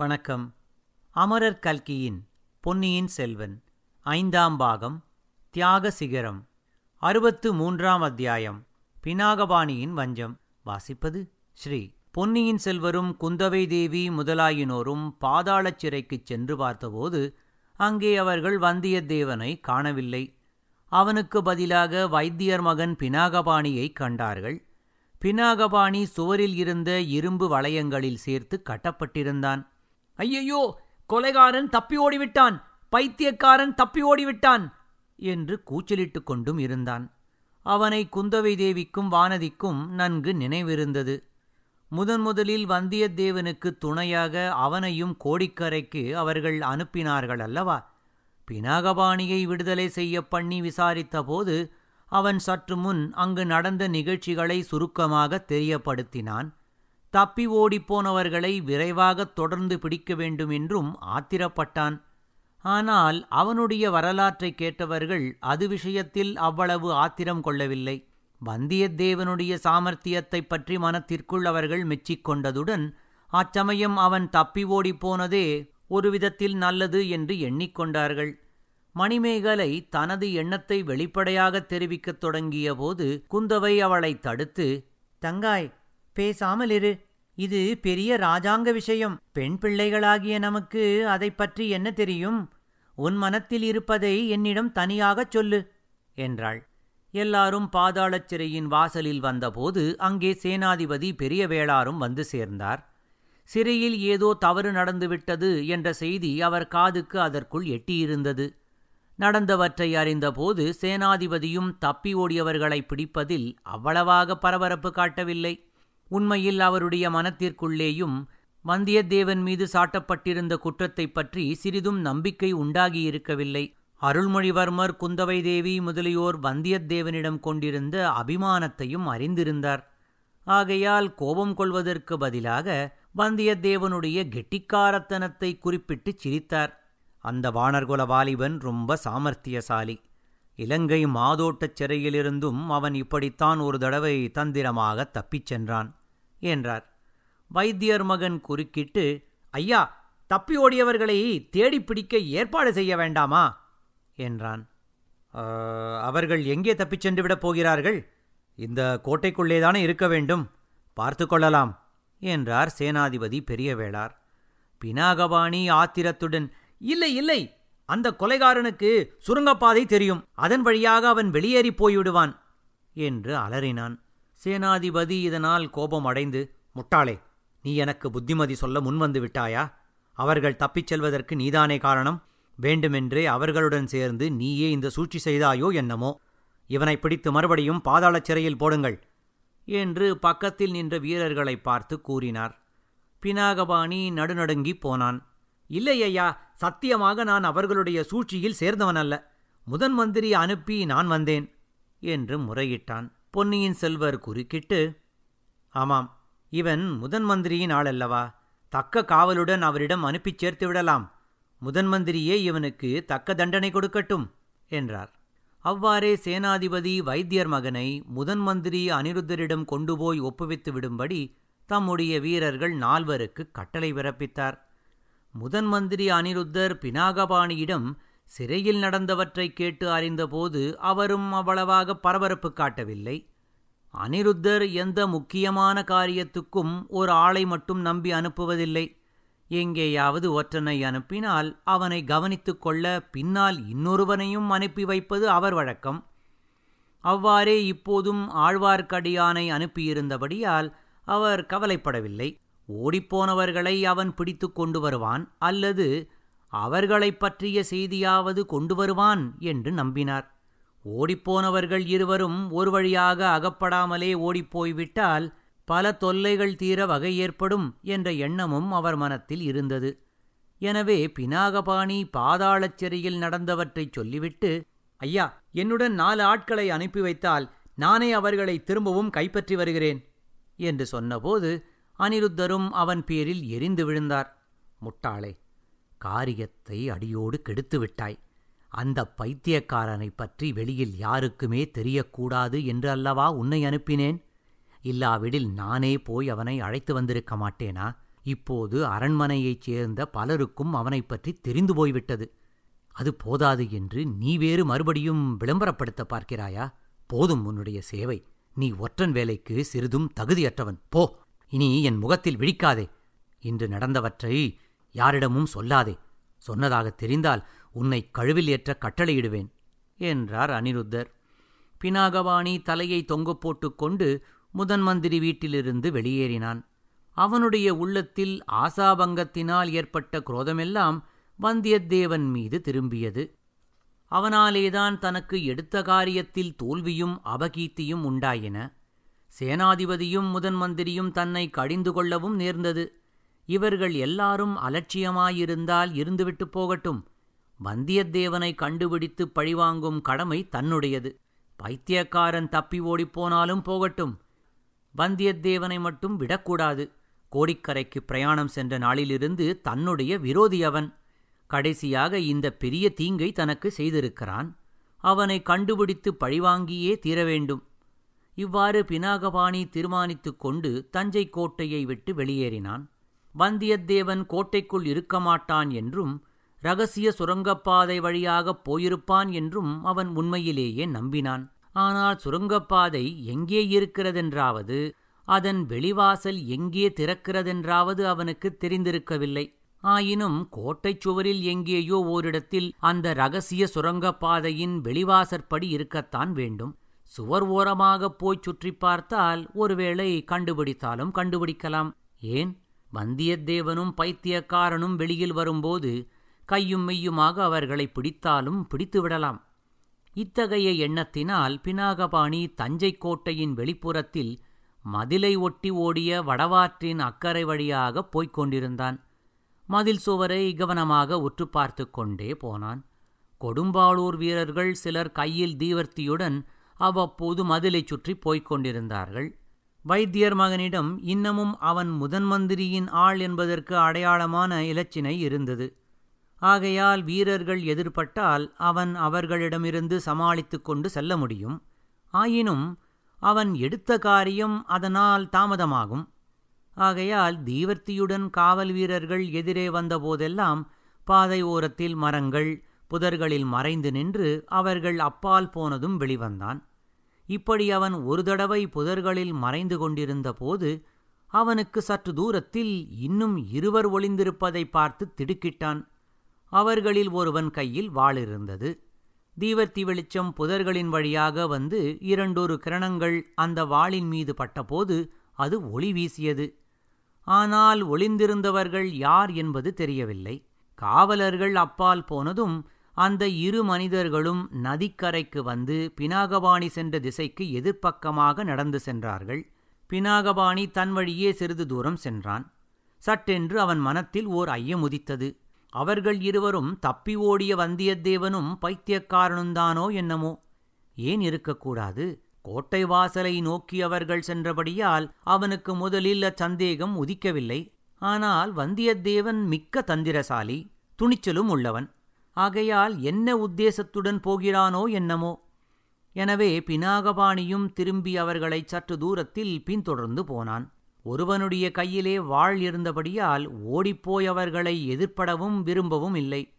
வணக்கம். அமரர் கல்கியின் பொன்னியின் செல்வன் ஐந்தாம் பாகம் தியாக சிகரம் அறுபத்து மூன்றாம் அத்தியாயம் பினாகபாணியின் வஞ்சம். வாசிப்பது ஸ்ரீ பொன்னியின் செல்வரும் குந்தவை தேவி முதலாயினோரும் பாதாளச் சிறைக்குச் சென்று பார்த்தபோது அங்கே அவர்கள் வந்தியத்தேவனை காணவில்லை. அவனுக்கு பதிலாக வைத்தியர் மகன் பினாகபாணியை கண்டார்கள். பினாகபாணி சுவரில் இருந்த இரும்பு வளையங்களில் சேர்த்து கட்டப்பட்டிருந்தான். ஐயையோ கொலைகாரன் தப்பி ஓடிவிட்டான் பைத்தியக்காரன் தப்பி ஓடிவிட்டான் என்று கூச்சலிட்டுக் கொண்டும் இருந்தான். அவனை குந்தவை தேவிக்கும் வானதிக்கும் நன்கு நினைவிருந்தது. முதன் முதலில் வந்தியத்தேவனுக்கு துணையாக அவனையும் கோடிக்கரைக்கு அவர்கள் அனுப்பினார்கள் அல்லவா? பினாகபாணியை விடுதலை செய்ய பண்ணி விசாரித்தபோது அவன் சற்று முன் அங்கு நடந்த நிகழ்ச்சிகளை சுருக்கமாக தெரியப்படுத்தினான். தப்பி ஓடிப்போனவர்களை விரைவாகத் தொடர்ந்து பிடிக்க வேண்டும் என்றும் ஆத்திரப்பட்டான். ஆனால் அவனுடைய வரலாற்றைக் கேட்டவர்கள் அது விஷயத்தில் அவ்வளவு ஆத்திரம் கொள்ளவில்லை. வந்தியத்தேவனுடைய சாமர்த்தியத்தைப் பற்றி மனத்திற்குள் அவர்கள் மெச்சிக்கொண்டதுடன் அச்சமயம் அவன் தப்பி ஓடிப்போனதே ஒரு விதத்தில் நல்லது என்று எண்ணிக்கொண்டார்கள் மணிமேகலை தனது எண்ணத்தை வெளிப்படையாகத் தெரிவிக்கத் தொடங்கியபோது குந்தவை அவளைத் தடுத்து தங்காய் பேசாமல் இரு. இது பெரிய ராஜாங்க விஷயம். பெண் பிள்ளைகளாகிய நமக்கு அதைப் பற்றி என்ன தெரியும்? உன் மனத்தில் இருப்பதை என்னிடம் தனியாகச் சொல்லு என்றாள். எல்லாரும் பாதாளச் சிறையின் வாசலில் வந்தபோது அங்கே சேனாதிபதி பெரிய வேளாரும் வந்து சேர்ந்தார். சிறையில் ஏதோ தவறு நடந்துவிட்டது என்ற செய்தி அவர் காதுக்கு அதற்குள் எட்டியிருந்தது. நடந்தவற்றை அறிந்தபோது சேனாதிபதியும் தப்பி ஓடியவர்களை பிடிப்பதில் அவ்வளவாக பரபரப்பு காட்டவில்லை. உண்மையில் அவருடைய மனத்திற்குள்ளேயும் வந்தியத்தேவன் மீது சாட்டப்பட்டிருந்த குற்றத்தைப் பற்றி சிறிதும் நம்பிக்கை உண்டாகியிருக்கவில்லை. அருள்மொழிவர்மர் குந்தவை தேவி முதலியோர் வந்தியத்தேவனிடம் கொண்டிருந்த அபிமானத்தையும் அறிந்திருந்தார். ஆகையால் கோபம் கொள்வதற்கு பதிலாக வந்தியத்தேவனுடைய கெட்டிக்காரத்தனத்தை குறிப்பிட்டுச் சிரித்தார். அந்த வானர்குல வாலிபன் ரொம்ப சாமர்த்தியசாலி. இலங்கை மாதோட்டச் சிறையிலிருந்தும் அவன் இப்படித்தான் ஒரு தடவை தந்திரமாக தப்பிச் சென்றான். என்றார். வைத்தியர் மகன் குறுக்கிட்டு ஐயா தப்பி ஓடியவர்களை தேடிப் பிடிக்க ஏற்பாடு செய்ய வேண்டாமா? என்றான். அவர்கள் எங்கே தப்பிச் சென்று விடப் போகிறார்கள்? இந்த கோட்டைக்குள்ளேதானே இருக்க வேண்டும். பார்த்து கொள்ளலாம் என்றார் சேனாதிபதி பெரியவேளார். பினாகபாணி ஆத்திரத்துடன் இல்லை இல்லை அந்த கொலைகாரனுக்கு சுருங்கப்பாதை தெரியும். அதன் வழியாக அவன் வெளியேறி போய்விடுவான் என்று அலறினான். சேனாதிபதி இதனால் கோபம் அடைந்து முட்டாளே நீ எனக்கு புத்திமதி சொல்ல முன்வந்து விட்டாயா? அவர்கள் தப்பிச் செல்வதற்கு நீதானே காரணம்? வேண்டுமென்றே அவர்களுடன் சேர்ந்து நீயே இந்த சூழ்ச்சி செய்தாயோ என்னமோ? இவனை பிடித்து மறுபடியும் பாதாள சிறையில் போடுங்கள் என்று பக்கத்தில் நின்ற வீரர்களை பார்த்து கூறினார். பினாகபாணி நடுநடுங்கிப் போனான். இல்லை ஐயா சத்தியமாக நான் அவர்களுடைய சூழ்ச்சியில் சேர்ந்தவன் அல்ல முதன் மந்திரி அனுப்பி நான் வந்தேன் என்று முறையிட்டான். பொன்னியின் செல்வர் குறுக்கிட்டு ஆமாம் இவன் முதன் மந்திரியின் ஆளல்லவா? தக்க காவலுடன் அவரிடம் அனுப்பிச் சேர்த்து விடலாம். முதன் மந்திரியே இவனுக்கு தக்க தண்டனை கொடுக்கட்டும் என்றார். அவ்வாறே சேனாதிபதி வைத்தியர் மகனை முதன் மந்திரி அனிருத்தரிடம் கொண்டு போய் ஒப்புவித்து விடும்படி தம்முடைய வீரர்கள் நால்வருக்கு கட்டளை பிறப்பித்தார். முதன் மந்திரி அனிருத்தர் பினாகபாணியிடம் சிறையில் நடந்தவற்றை கேட்டு அறிந்தபோது அவரும் அவ்வளவாக பரபரப்பு காட்டவில்லை. அனிருத்தர் எந்த முக்கியமான காரியத்துக்கும் ஒரு ஆளை மட்டும் நம்பி அனுப்புவதில்லை. எங்கேயாவது ஒற்றனை அனுப்பினால் அவனை கவனித்துக் கொள்ள பின்னால் இன்னொருவனையும் அனுப்பி வைப்பது அவர் வழக்கம். அவ்வாறே இப்போதும் ஆழ்வார்க்கடியானை அனுப்பியிருந்தபடியால் அவர் கவலைப்படவில்லை. ஓடிப்போனவர்களை அவன் பிடித்து கொண்டு வருவான் அல்லது அவர்களைப் பற்றிய செய்தியாவது கொண்டு வருவான் என்று நம்பினார். ஓடிப்போனவர்கள் இருவரும் ஒரு வழியாக அகப்படாமலே ஓடிப்போய்விட்டால் பல தொல்லைகள் தீர வகை ஏற்படும் என்ற எண்ணமும் அவர் மனத்தில் இருந்தது. எனவே பினாகபாணி பாதாளச் சிறையில் நடந்தவற்றைச் சொல்லிவிட்டு ஐயா என்னுடன் நாலு ஆட்களை அனுப்பி வைத்தால் நானே அவர்களை திரும்பவும் கைப்பற்றி வருகிறேன் என்று சொன்னபோது அனிருத்தரும் அவன் பேரில் எரிந்து விழுந்தார். முட்டாளே! காரியத்தை அடியோடு கெடுத்து விட்டாய். அந்த பைத்தியக்காரனைப் பற்றி வெளியில் யாருக்குமே தெரியக்கூடாது என்று அல்லவா உன்னை அனுப்பினேன்? இல்லாவிடில் நானே போய் அவனை அழைத்து வந்திருக்க மாட்டேனா? இப்போது அரண்மனையைச் சேர்ந்த பலருக்கும் அவனைப் பற்றி தெரிந்து போய்விட்டது. அது போதாது என்று நீ வேறு மறுபடியும் விளம்பரப்படுத்த பார்க்கிறாயா? போதும் உன்னுடைய சேவை. நீ ஒற்றன் வேலைக்கு சிறிதும் தகுதியற்றவன். போ. இனி என் முகத்தில் விழிக்காதே. இன்று நடந்தவற்றை யாரிடமும் சொல்லாதே. சொன்னதாகத் தெரிந்தால் உன்னை கழுவில் ஏற்ற கட்டளையிடுவேன் என்றார் அனிருத்தர். பினாகவாணி தலையை தொங்கப் போட்டுக்கொண்டு முதன் மந்திரி வீட்டிலிருந்து வெளியேறினான். அவனுடைய உள்ளத்தில் ஆசாபங்கத்தினால் ஏற்பட்ட குரோதமெல்லாம் வந்தியத்தேவன் மீது திரும்பியது. அவனாலேதான் தனக்கு எடுத்த காரியத்தில் தோல்வியும் அபகீர்த்தியும் உண்டாயின. சேனாதிபதியும் முதன் மந்திரியும் தன்னை கடிந்து கொள்ளவும் நேர்ந்தது. இவர்கள் எல்லாரும் அலட்சியமாயிருந்தால் இருந்துவிட்டு போகட்டும். வந்தியத்தேவனை கண்டுபிடித்து பழிவாங்கும் கடமை தன்னுடையது. பைத்தியக்காரன் தப்பி ஓடிப்போனாலும் போகட்டும். வந்தியத்தேவனை மட்டும் விடக்கூடாது. கோடிக்கரைக்கு பிரயாணம் சென்ற நாளிலிருந்து தன்னுடைய விரோதி அவன் கடைசியாக இந்த பெரிய தீங்கை தனக்கு செய்திருக்கிறான். அவனை கண்டுபிடித்து பழிவாங்கியே தீர வேண்டும். இவ்வாறு பினாகபாணி தீர்மானித்துக் கொண்டு தஞ்சை கோட்டையை விட்டு வெளியேறினான். வந்தியத்தேவன் கோட்டைக்குள் இருக்க மாட்டான் என்றும் ரகசிய சுரங்கப்பாதை வழியாகப் போயிருப்பான் என்றும் அவன் உண்மையிலேயே நம்பினான். ஆனால் சுரங்கப்பாதை எங்கே இருக்கிறதென்றாவது அதன் வெளிவாசல் எங்கே திறக்கிறதென்றாவது அவனுக்கு தெரிந்திருக்கவில்லை. ஆயினும் கோட்டைச் சுவரில் எங்கேயோ ஓரிடத்தில் அந்த ரகசிய சுரங்கப்பாதையின் வெளிவாசற்படி இருக்கத்தான் வேண்டும். சுவர் ஓரமாகப் போய்ச் சுற்றிப் பார்த்தால் ஒருவேளை கண்டுபிடித்தாலும் கண்டுபிடிக்கலாம். ஏன்? வந்தியத்தேவனும் பைத்தியக்காரனும் வெளியில் வரும்போது கையும் மெய்யுமாக அவர்களை பிடித்தாலும் பிடித்துவிடலாம். இத்தகைய எண்ணத்தினால் பினாகபாணி தஞ்சை கோட்டையின் வெளிப்புறத்தில் மதிலை ஒட்டி ஓடிய வடவாற்றின் அக்கறை வழியாகப் போய்க் கொண்டிருந்தான். மதில் சுவரை கவனமாக உற்று பார்த்து கொண்டே போனான். கொடும்பாளூர் வீரர்கள் சிலர் கையில் தீவர்த்தியுடன் அவ்வப்போது மதிலைச் சுற்றி போய்க் கொண்டிருந்தார்கள். வைத்தியர் மகனிடம் இன்னமும் அவன் முதன் மந்திரியின் ஆள் என்பதற்கு அடையாளமான இலச்சினை இருந்தது. ஆகையால் வீரர்கள் எதிர்பட்டால் அவன் அவர்களிடமிருந்து சமாளித்துக் கொண்டு செல்ல முடியும். ஆயினும் அவன் எடுத்த காரியம் அதனால் தாமதமாகும். ஆகையால் தீவர்த்தியுடன் காவல் வீரர்கள் எதிரே வந்தபோதெல்லாம் பாதை ஓரத்தில் மரங்கள் புதர்களில் மறைந்து நின்று அவர்கள் அப்பால் போனதும் வெளிவந்தான். இப்படி அவன் ஒரு தடவை புதர்களில் மறைந்து கொண்டிருந்த போது அவனுக்கு சற்று தூரத்தில் இன்னும் இருவர் ஒளிந்திருப்பதை பார்த்து திடுக்கிட்டான். அவர்களில் ஒருவன் கையில் வாளிருந்தது. தீவர்த்தி வெளிச்சம் புதர்களின் வழியாக வந்து இரண்டொரு கிரணங்கள் அந்த வாளின் மீது பட்டபோது அது ஒளி வீசியது. ஆனால் ஒளிந்திருந்தவர்கள் யார் என்பது தெரியவில்லை. காவலர்கள் அப்பால் போனதும் அந்த இரு மனிதர்களும் நதிக்கரைக்கு வந்து பினாகபாணி சென்ற திசைக்கு எதிர்ப்பக்கமாக நடந்து சென்றார்கள். பினாகபாணி தன் வழியே சிறிது தூரம் சென்றான். சட்டென்று அவன் மனத்தில் ஓர் ஐயம் உதித்தது. அவர்கள் இருவரும் தப்பி ஓடிய வந்தியத்தேவனும் பைத்தியக்காரனுந்தானோ என்னமோ. ஏன் இருக்கக்கூடாது? கோட்டை வாசலை நோக்கி அவர்கள் சென்றபடியால் அவனுக்கு முதலில் அச்சந்தேகம் உதிக்கவில்லை. ஆனால் வந்தியத்தேவன் மிக்க தந்திரசாலி துணிச்சலும் உள்ளவன். ஆகையால் என்ன உத்தேசத்துடன் போகிறானோ என்னமோ. எனவே பினாகபாணியும் திரும்பி அவர்களை சற்று தூரத்தில் பின்தொடர்ந்து போனான். ஒருவனுடைய கையிலே வாழ் இருந்தபடியால் ஓடிப்போய் அவர்களை எதிர்ப்படவும் விரும்பவும் இல்லை.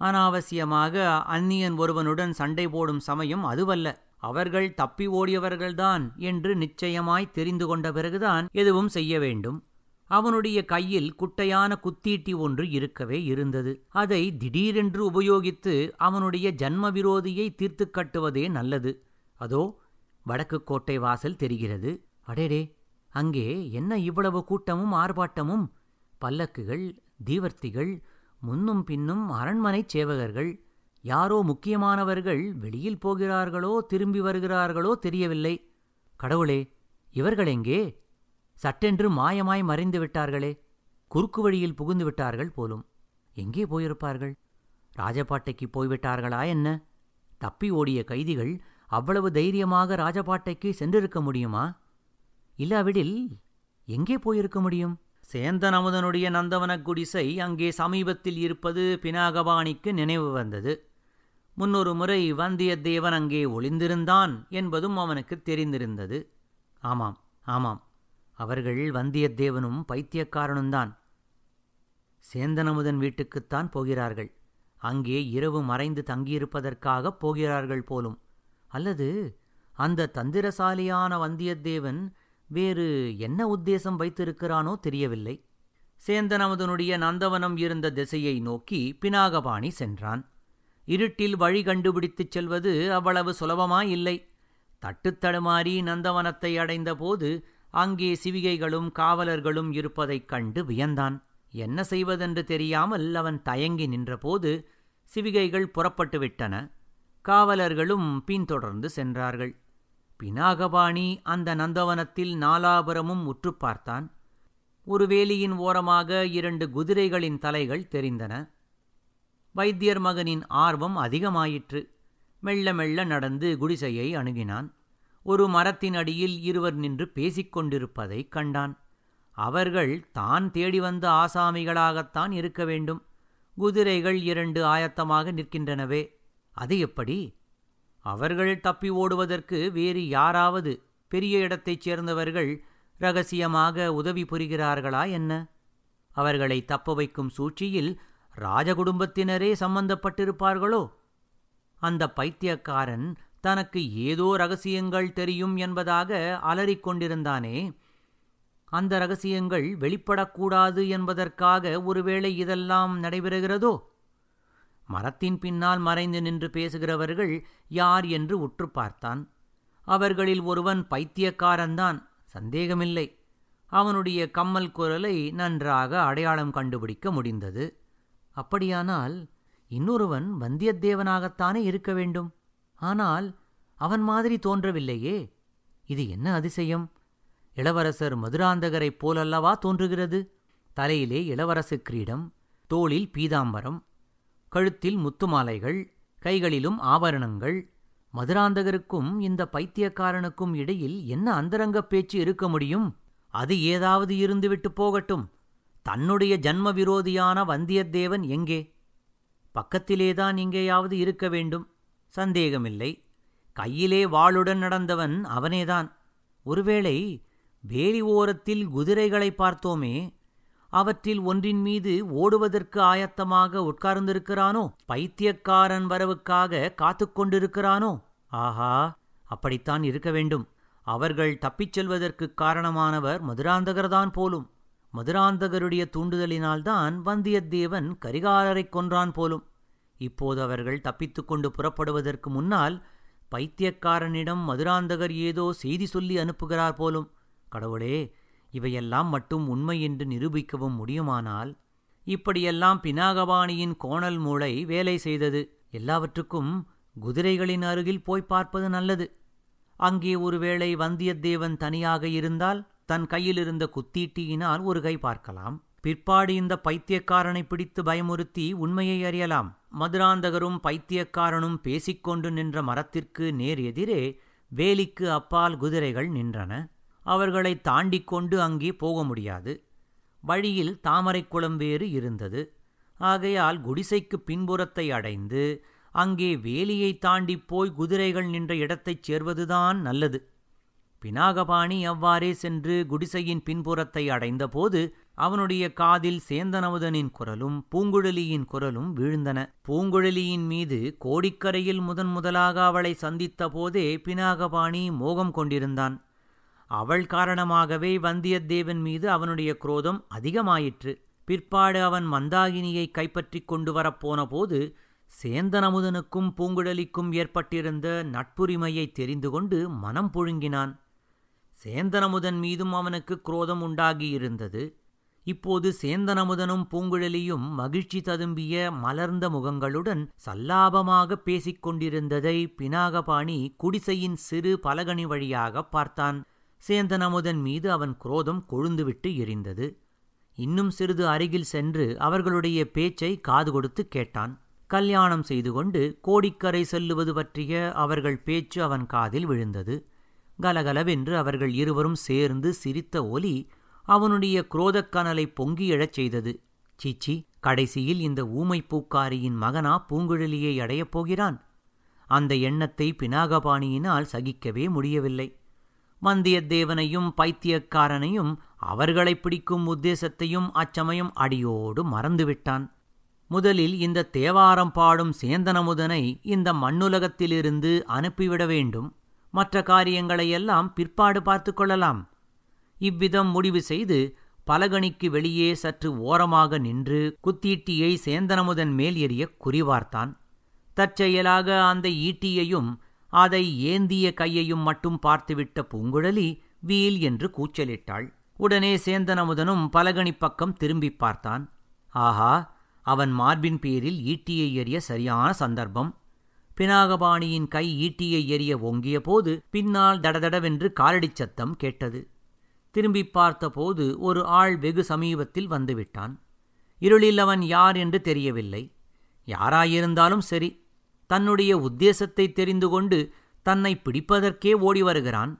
அனாவசியமாக அந்நியன் ஒருவனுடன் சண்டை போடும் சமயம் அதுவல்ல. அவர்கள் தப்பி ஓடியவர்கள்தான் என்று நிச்சயமாய் தெரிந்து கொண்ட பிறகுதான் எதுவும் செய்ய வேண்டும். அவனுடைய கையில் குட்டையான குத்தீட்டி ஒன்று இருக்கவே இருந்தது. அதை திடீரென்று உபயோகித்து அவனுடைய ஜன்ம விரோதியை தீர்த்து கட்டுவதே நல்லது. அதோ வடக்கு கோட்டை வாசல் தெரிகிறது. அடேடே அங்கே என்ன இவ்வளவு கூட்டமும் ஆர்ப்பாட்டமும்? பல்லக்குகள் தீவர்த்திகள் முன்னும் பின்னும் அரண்மனைச் சேவகர்கள் யாரோ முக்கியமானவர்கள் வெளியில் போகிறார்களோ திரும்பி வருகிறார்களோ தெரியவில்லை. கடவுளே இவர்கள் எங்கே? சட்டென்று மாயமாய் மறைந்து விட்டார்களே. குறுக்கு வழியில் புகுந்து விட்டார்கள் போலும். எங்கே போயிருப்பார்கள்? ராஜபாட்டைக்கு போய்விட்டார்களா என்ன? தப்பி ஓடிய கைதிகள் அவ்வளவு தைரியமாக ராஜபாட்டைக்கு சென்றிருக்க முடியுமா? இல்லாவிடில் எங்கே போயிருக்க முடியும்? சேந்தன் அமுதனுடைய நந்தவனக் குடிசை அங்கே சமீபத்தில் இருப்பது பினாகபாணிக்கு நினைவு வந்தது. முன்னொரு முறை வந்தியத்தேவன் அங்கே ஒளிந்திருந்தான் என்பதும் அவனுக்கு தெரிந்திருந்தது. ஆமாம் ஆமாம். அவர்கள் வந்தியத்தேவனும் பைத்தியக்காரனும்தான். சேந்தனமுதன் வீட்டுக்குத்தான் போகிறார்கள். அங்கே இரவு மறைந்து தங்கியிருப்பதற்காகப் போகிறார்கள் போலும். அல்லது அந்த தந்திரசாலியான வந்தியத்தேவன் வேறு என்ன உத்தேசம் வைத்திருக்கிறானோ தெரியவில்லை. சேந்தனமுதனுடைய நந்தவனம் இருந்த திசையை நோக்கி பினாகபாணி சென்றான். இருட்டில் வழி கண்டுபிடித்துச் செல்வது அவ்வளவு சுலபமாயில்லை. தட்டுத்தடுமாறி நந்தவனத்தை அடைந்தபோது அங்கே சிவிகைகளும் காவலர்களும் இருப்பதைக் கண்டு வியந்தான். என்ன செய்வதென்று தெரியாமல் அவன் தயங்கி நின்றபோது சிவிகைகள் புறப்பட்டு விட்டன. காவலர்களும் பின்தொடர்ந்து சென்றார்கள். பினாகபாணி அந்த நந்தவனத்தில் நாலாபுரமும் உற்று பார்த்தான். ஒரு வேலியின் ஓரமாக இரண்டு குதிரைகளின் தலைகள் தெரிந்தன. வைத்தியர் மகனின் ஆர்வம் அதிகமாயிற்று. மெல்ல மெல்ல நடந்து குடிசையை அணுகினான். ஒரு மரத்தின் அடியில் இருவர் நின்று பேசிக் கொண்டிருப்பதைக் கண்டான். அவர்கள் தான் தேடி வந்த ஆசாமிகளாகத்தான் இருக்க வேண்டும். குதிரைகள் இரண்டு ஆயத்தமாக நிற்கின்றனவே. அது எப்படி? அவர்கள் தப்பி ஓடுவதற்கு வேறு யாராவது பெரிய இடத்தைச் சேர்ந்தவர்கள் ரகசியமாக உதவி புரிகிறார்களா என்ன? அவர்களை தப்ப வைக்கும் சூழ்ச்சியில் ராஜகுடும்பத்தினரே சம்பந்தப்பட்டிருப்பார்களோ? அந்த பைத்தியக்காரன் தனக்கு ஏதோ ரகசியங்கள் தெரியும் என்பதாக அலறிக்கொண்டிருந்தானே. அந்த ரகசியங்கள் வெளிப்படக்கூடாது என்பதற்காக ஒருவேளை இதெல்லாம் நடைபெறுகிறதோ? மரத்தின் பின்னால் மறைந்து நின்று பேசுகிறவர்கள் யார் என்று உற்று பார்த்தான். அவர்களில் ஒருவன் பைத்தியக்காரன்தான் சந்தேகமில்லை. அவனுடைய கம்மல் குரலை நன்றாக அடையாளம் கண்டுபிடிக்க முடிந்தது. அப்படியானால் இன்னொருவன் வந்தியத்தேவனாகத்தானே இருக்க வேண்டும்? ஆனால் அவன் மாதிரி தோன்றவில்லையே. இது என்ன அதிசயம்? இளவரசர் மதுராந்தகரைப் போலல்லவா தோன்றுகிறது? தலையிலே இளவரசு கிரீடம் தோளில் பீதாம்பரம் கழுத்தில் முத்துமாலைகள் கைகளிலும் ஆபரணங்கள். மதுராந்தகருக்கும் இந்த பைத்தியக்காரனுக்கும் இடையில் என்ன அந்தரங்கப் பேச்சு இருக்க முடியும்? அது ஏதாவது இருந்துவிட்டு போகட்டும். தன்னுடைய ஜன்ம விரோதியான வந்தியத்தேவன் எங்கே? பக்கத்திலேதான் எங்கேயாவது இருக்க வேண்டும். சந்தேகமில்லை. கையிலே வாளுடன் நடந்தவன் அவனேதான். ஒருவேளை வேலி ஓரத்தில் குதிரைகளை பார்த்தோமே அவற்றில் ஒன்றின் மீது ஓடுவதற்கு ஆயத்தமாக உட்கார்ந்திருக்கிறானோ? பைத்தியக்காரன் வரவுக்காக காத்துக் கொண்டிருக்கிறானோ? ஆஹா அப்படித்தான் இருக்க வேண்டும். அவர்கள் தப்பிச் செல்வதற்குக் காரணமானவர் மதுராந்தகர்தான் போலும். மதுராந்தகருடைய தூண்டுதலினால்தான் வந்தியத்தேவன் கரிகாலரைக் கொன்றான் போலும். இப்போது அவர்கள் தப்பித்துக்கொண்டு புறப்படுவதற்கு முன்னால் பைத்தியக்காரனிடம் மதுராந்தகர் ஏதோ செய்தி சொல்லி அனுப்புகிறார் போலும். கடவுளே இவையெல்லாம் மட்டும் உண்மை என்று நிரூபிக்கவும் முடியுமானால்? இப்படியெல்லாம் பினாகபாணியின் கோணல் மூளை வேலை செய்தது. எல்லாவற்றுக்கும் குதிரைகளின் அருகில் போய் பார்ப்பது நல்லது. அங்கே ஒருவேளை வந்தியத்தேவன் தனியாக இருந்தால் தன் கையிலிருந்த குத்தீட்டியினால் ஒரு கை பார்க்கலாம். பிற்பாடு இந்த பைத்தியக்காரனை பிடித்து பயமுறுத்தி உண்மையை அறியலாம். மதுராந்தகரும் பைத்தியக்காரனும் பேசிக்கொண்டு நின்ற மரத்திற்கு நேர் எதிரே வேலிக்கு அப்பால் குதிரைகள் நின்றன. அவர்களை தாண்டிக் கொண்டு அங்கே போக முடியாது. வழியில் தாமரைக்குளம் வேறு இருந்தது. ஆகையால் குடிசைக்கு பின்புறத்தை அடைந்து அங்கே வேலியை தாண்டிப் போய் குதிரைகள் நின்ற இடத்தைச் சேர்வதுதான் நல்லது. பினாகபாணி அவ்வாறே சென்று குடிசையின் பின்புறத்தை அடைந்தபோது அவனுடைய காதில் சேந்தனமுதனின் குரலும் பூங்குழலியின் குரலும் வீழ்ந்தன. பூங்குழலியின் மீது கோடிக்கரையில் முதன் முதலாக அவளை சந்தித்த போதே பினாகபாணி மோகம் கொண்டிருந்தான். அவள் காரணமாகவே வந்தியத்தேவன் மீது அவனுடைய குரோதம் அதிகமாயிற்று. பிற்பாடு அவன் மந்தாகினியை கைப்பற்றிக் கொண்டு வரப்போன போது சேந்தனமுதனுக்கும் பூங்குழலிக்கும் ஏற்பட்டிருந்த நட்புரிமையை தெரிந்து கொண்டு மனம் புழுங்கினான். சேந்தனமுதன் மீதும் அவனுக்கு குரோதம் உண்டாகியிருந்தது. இப்போது சேந்தனமுதனும் பூங்குழலியும் மகிழ்ச்சி ததும்பிய மலர்ந்த முகங்களுடன் சல்லாபமாக பேசிக் கொண்டிருந்ததை பினாகபாணி குடிசையின் சிறு பலகனி வழியாக பார்த்தான். சேந்தனமுதன் மீது அவன் குரோதம் கொழுந்துவிட்டு எரிந்தது. இன்னும் சிறிது அருகில் சென்று அவர்களுடைய பேச்சை காது கொடுத்து கேட்டான். கல்யாணம் செய்து கொண்டு கோடிக்கரை செல்லுவது பற்றிய அவர்கள் பேச்சு அவன் காதில் விழுந்தது. கலகலவென்று அவர்கள் இருவரும் சேர்ந்து சிரித்த ஒலி அவனுடைய குரோதக்கனலை பொங்கி எழச் செய்தது. சீச்சி கடைசியில் இந்த ஊமை பூக்காரியின் மகனா பூங்குழலியை அடையப் போகிறான். அந்த எண்ணத்தை பினாகபாணியினால் சகிக்கவே முடியவில்லை. வந்தியத்தேவனையும் பைத்தியக்காரனையும் அவர்களை பிடிக்கும் உத்தேசத்தையும் அச்சமயம் அடியோடு மறந்துவிட்டான். முதலில் இந்த தேவாரம் பாடும் சேந்தனமுதனை இந்த மண்ணுலகத்திலிருந்து அனுப்பிவிட வேண்டும். மற்ற காரியங்களையெல்லாம் பிற்பாடு பார்த்து கொள்ளலாம். இவ்விதம் முடிவு செய்து பலகணிக்கு வெளியே சற்று ஓரமாக நின்று குத்தீட்டியை சேந்தனமுதன் மேல் எறிய குறிவார்த்தான். தற்செயலாக அந்த ஈட்டியையும் அதை ஏந்திய கையையும் மட்டும் பார்த்துவிட்ட பூங்குழலி வீல் என்று கூச்சலிட்டாள். உடனே சேந்தனமுதனும் பலகணி பக்கம் திரும்பி பார்த்தான். ஆஹா அவன் மார்பின் பேரில் ஈட்டியை எறிய சரியான சந்தர்ப்பம். பினாகபாணியின் கை ஈட்டியை எறிய ஓங்கிய போது பின்னால் தடதடவென்று காலடிச் சத்தம் கேட்டது. திரும்பி பார்த்தபோது ஒரு ஆள் வெகு சமீபத்தில் வந்துவிட்டான். இருளில் அவன் யார் என்று தெரியவில்லை. யாராயிருந்தாலும் சரி தன்னுடைய உத்தேசத்தை தெரிந்து கொண்டு தன்னை பிடிப்பதற்கே ஓடி வருகிறான்.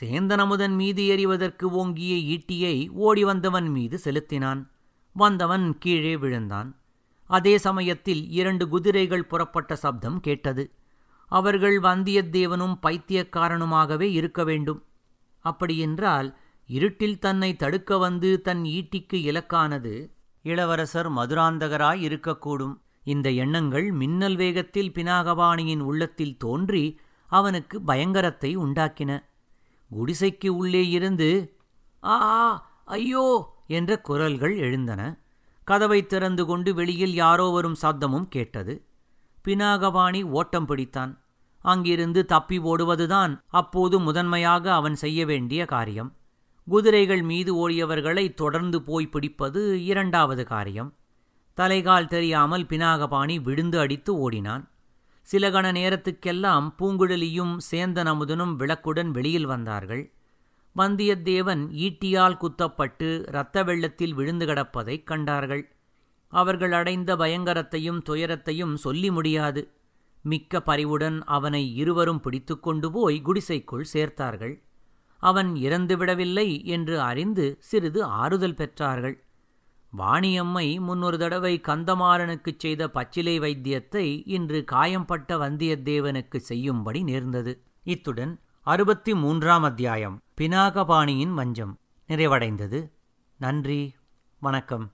சேந்தனமுதன் மீது எறிவதற்கு ஓங்கிய ஈட்டியை ஓடி வந்தவன் மீது செலுத்தினான். வந்தவன் கீழே விழுந்தான். அதே சமயத்தில் இரண்டு குதிரைகள் புறப்பட்ட சப்தம் கேட்டது. அவர்கள் வந்தியத்தேவனும் பைத்தியக்காரனுமாகவே இருக்க வேண்டும். அப்படியென்றால் இருட்டில் தன்னை தடுக்க வந்து தன் ஈட்டிக்கு இலக்கானது இளவரசர் மதுராந்தகராய் இருக்கக்கூடும். இந்த எண்ணங்கள் மின்னல் வேகத்தில் பினாகபாணியின் உள்ளத்தில் தோன்றி அவனுக்கு பயங்கரத்தை உண்டாக்கின. குடிசைக்கு உள்ளே இருந்து ஆ ஐயோ என்ற குரல்கள் எழுந்தன. கதவை திறந்து கொண்டு வெளியில் யாரோ வரும் சப்தமும் கேட்டது. பினாகபாணி ஓட்டம் பிடித்தான். அங்கிருந்து தப்பி ஓடுவதுதான் அப்போது முதன்மையாக அவன் செய்ய வேண்டிய காரியம். குதிரைகள் மீது ஓடியவர்களை தொடர்ந்து போய் பிடிப்பது இரண்டாவது காரியம். தலைகால் தெரியாமல் பினாகபாணி விழுந்து அடித்து ஓடினான். சில கண நேரத்துக்கெல்லாம் பூங்குழலியும் சேந்தன் அமுதனும் விளக்குடன் வெளியில் வந்தார்கள். வந்தியத்தேவன் ஈட்டியால் குத்தப்பட்டு இரத்த வெள்ளத்தில் விழுந்து கிடப்பதைக் கண்டார்கள். அவர்கள் அடைந்த பயங்கரத்தையும் துயரத்தையும் சொல்லி முடியாது. மிக்க பரிவுடன் அவனை இருவரும் பிடித்து கொண்டு போய் குடிசைக்குள் சேர்த்தார்கள். அவன் இறந்துவிடவில்லை என்று அறிந்து சிறிது ஆறுதல் பெற்றார்கள். வாணியம்மை முன்னொரு தடவை கந்தமாறனுக்குச் செய்த பச்சிலை வைத்தியத்தை இன்று காயம்பட்ட வந்தியத்தேவனுக்கு செய்யும்படி நேர்ந்தது. இத்துடன் அறுபத்தி மூன்றாம் அத்தியாயம் பினாகபாணியின் வஞ்சம் நிறைவடைந்தது. நன்றி வணக்கம்.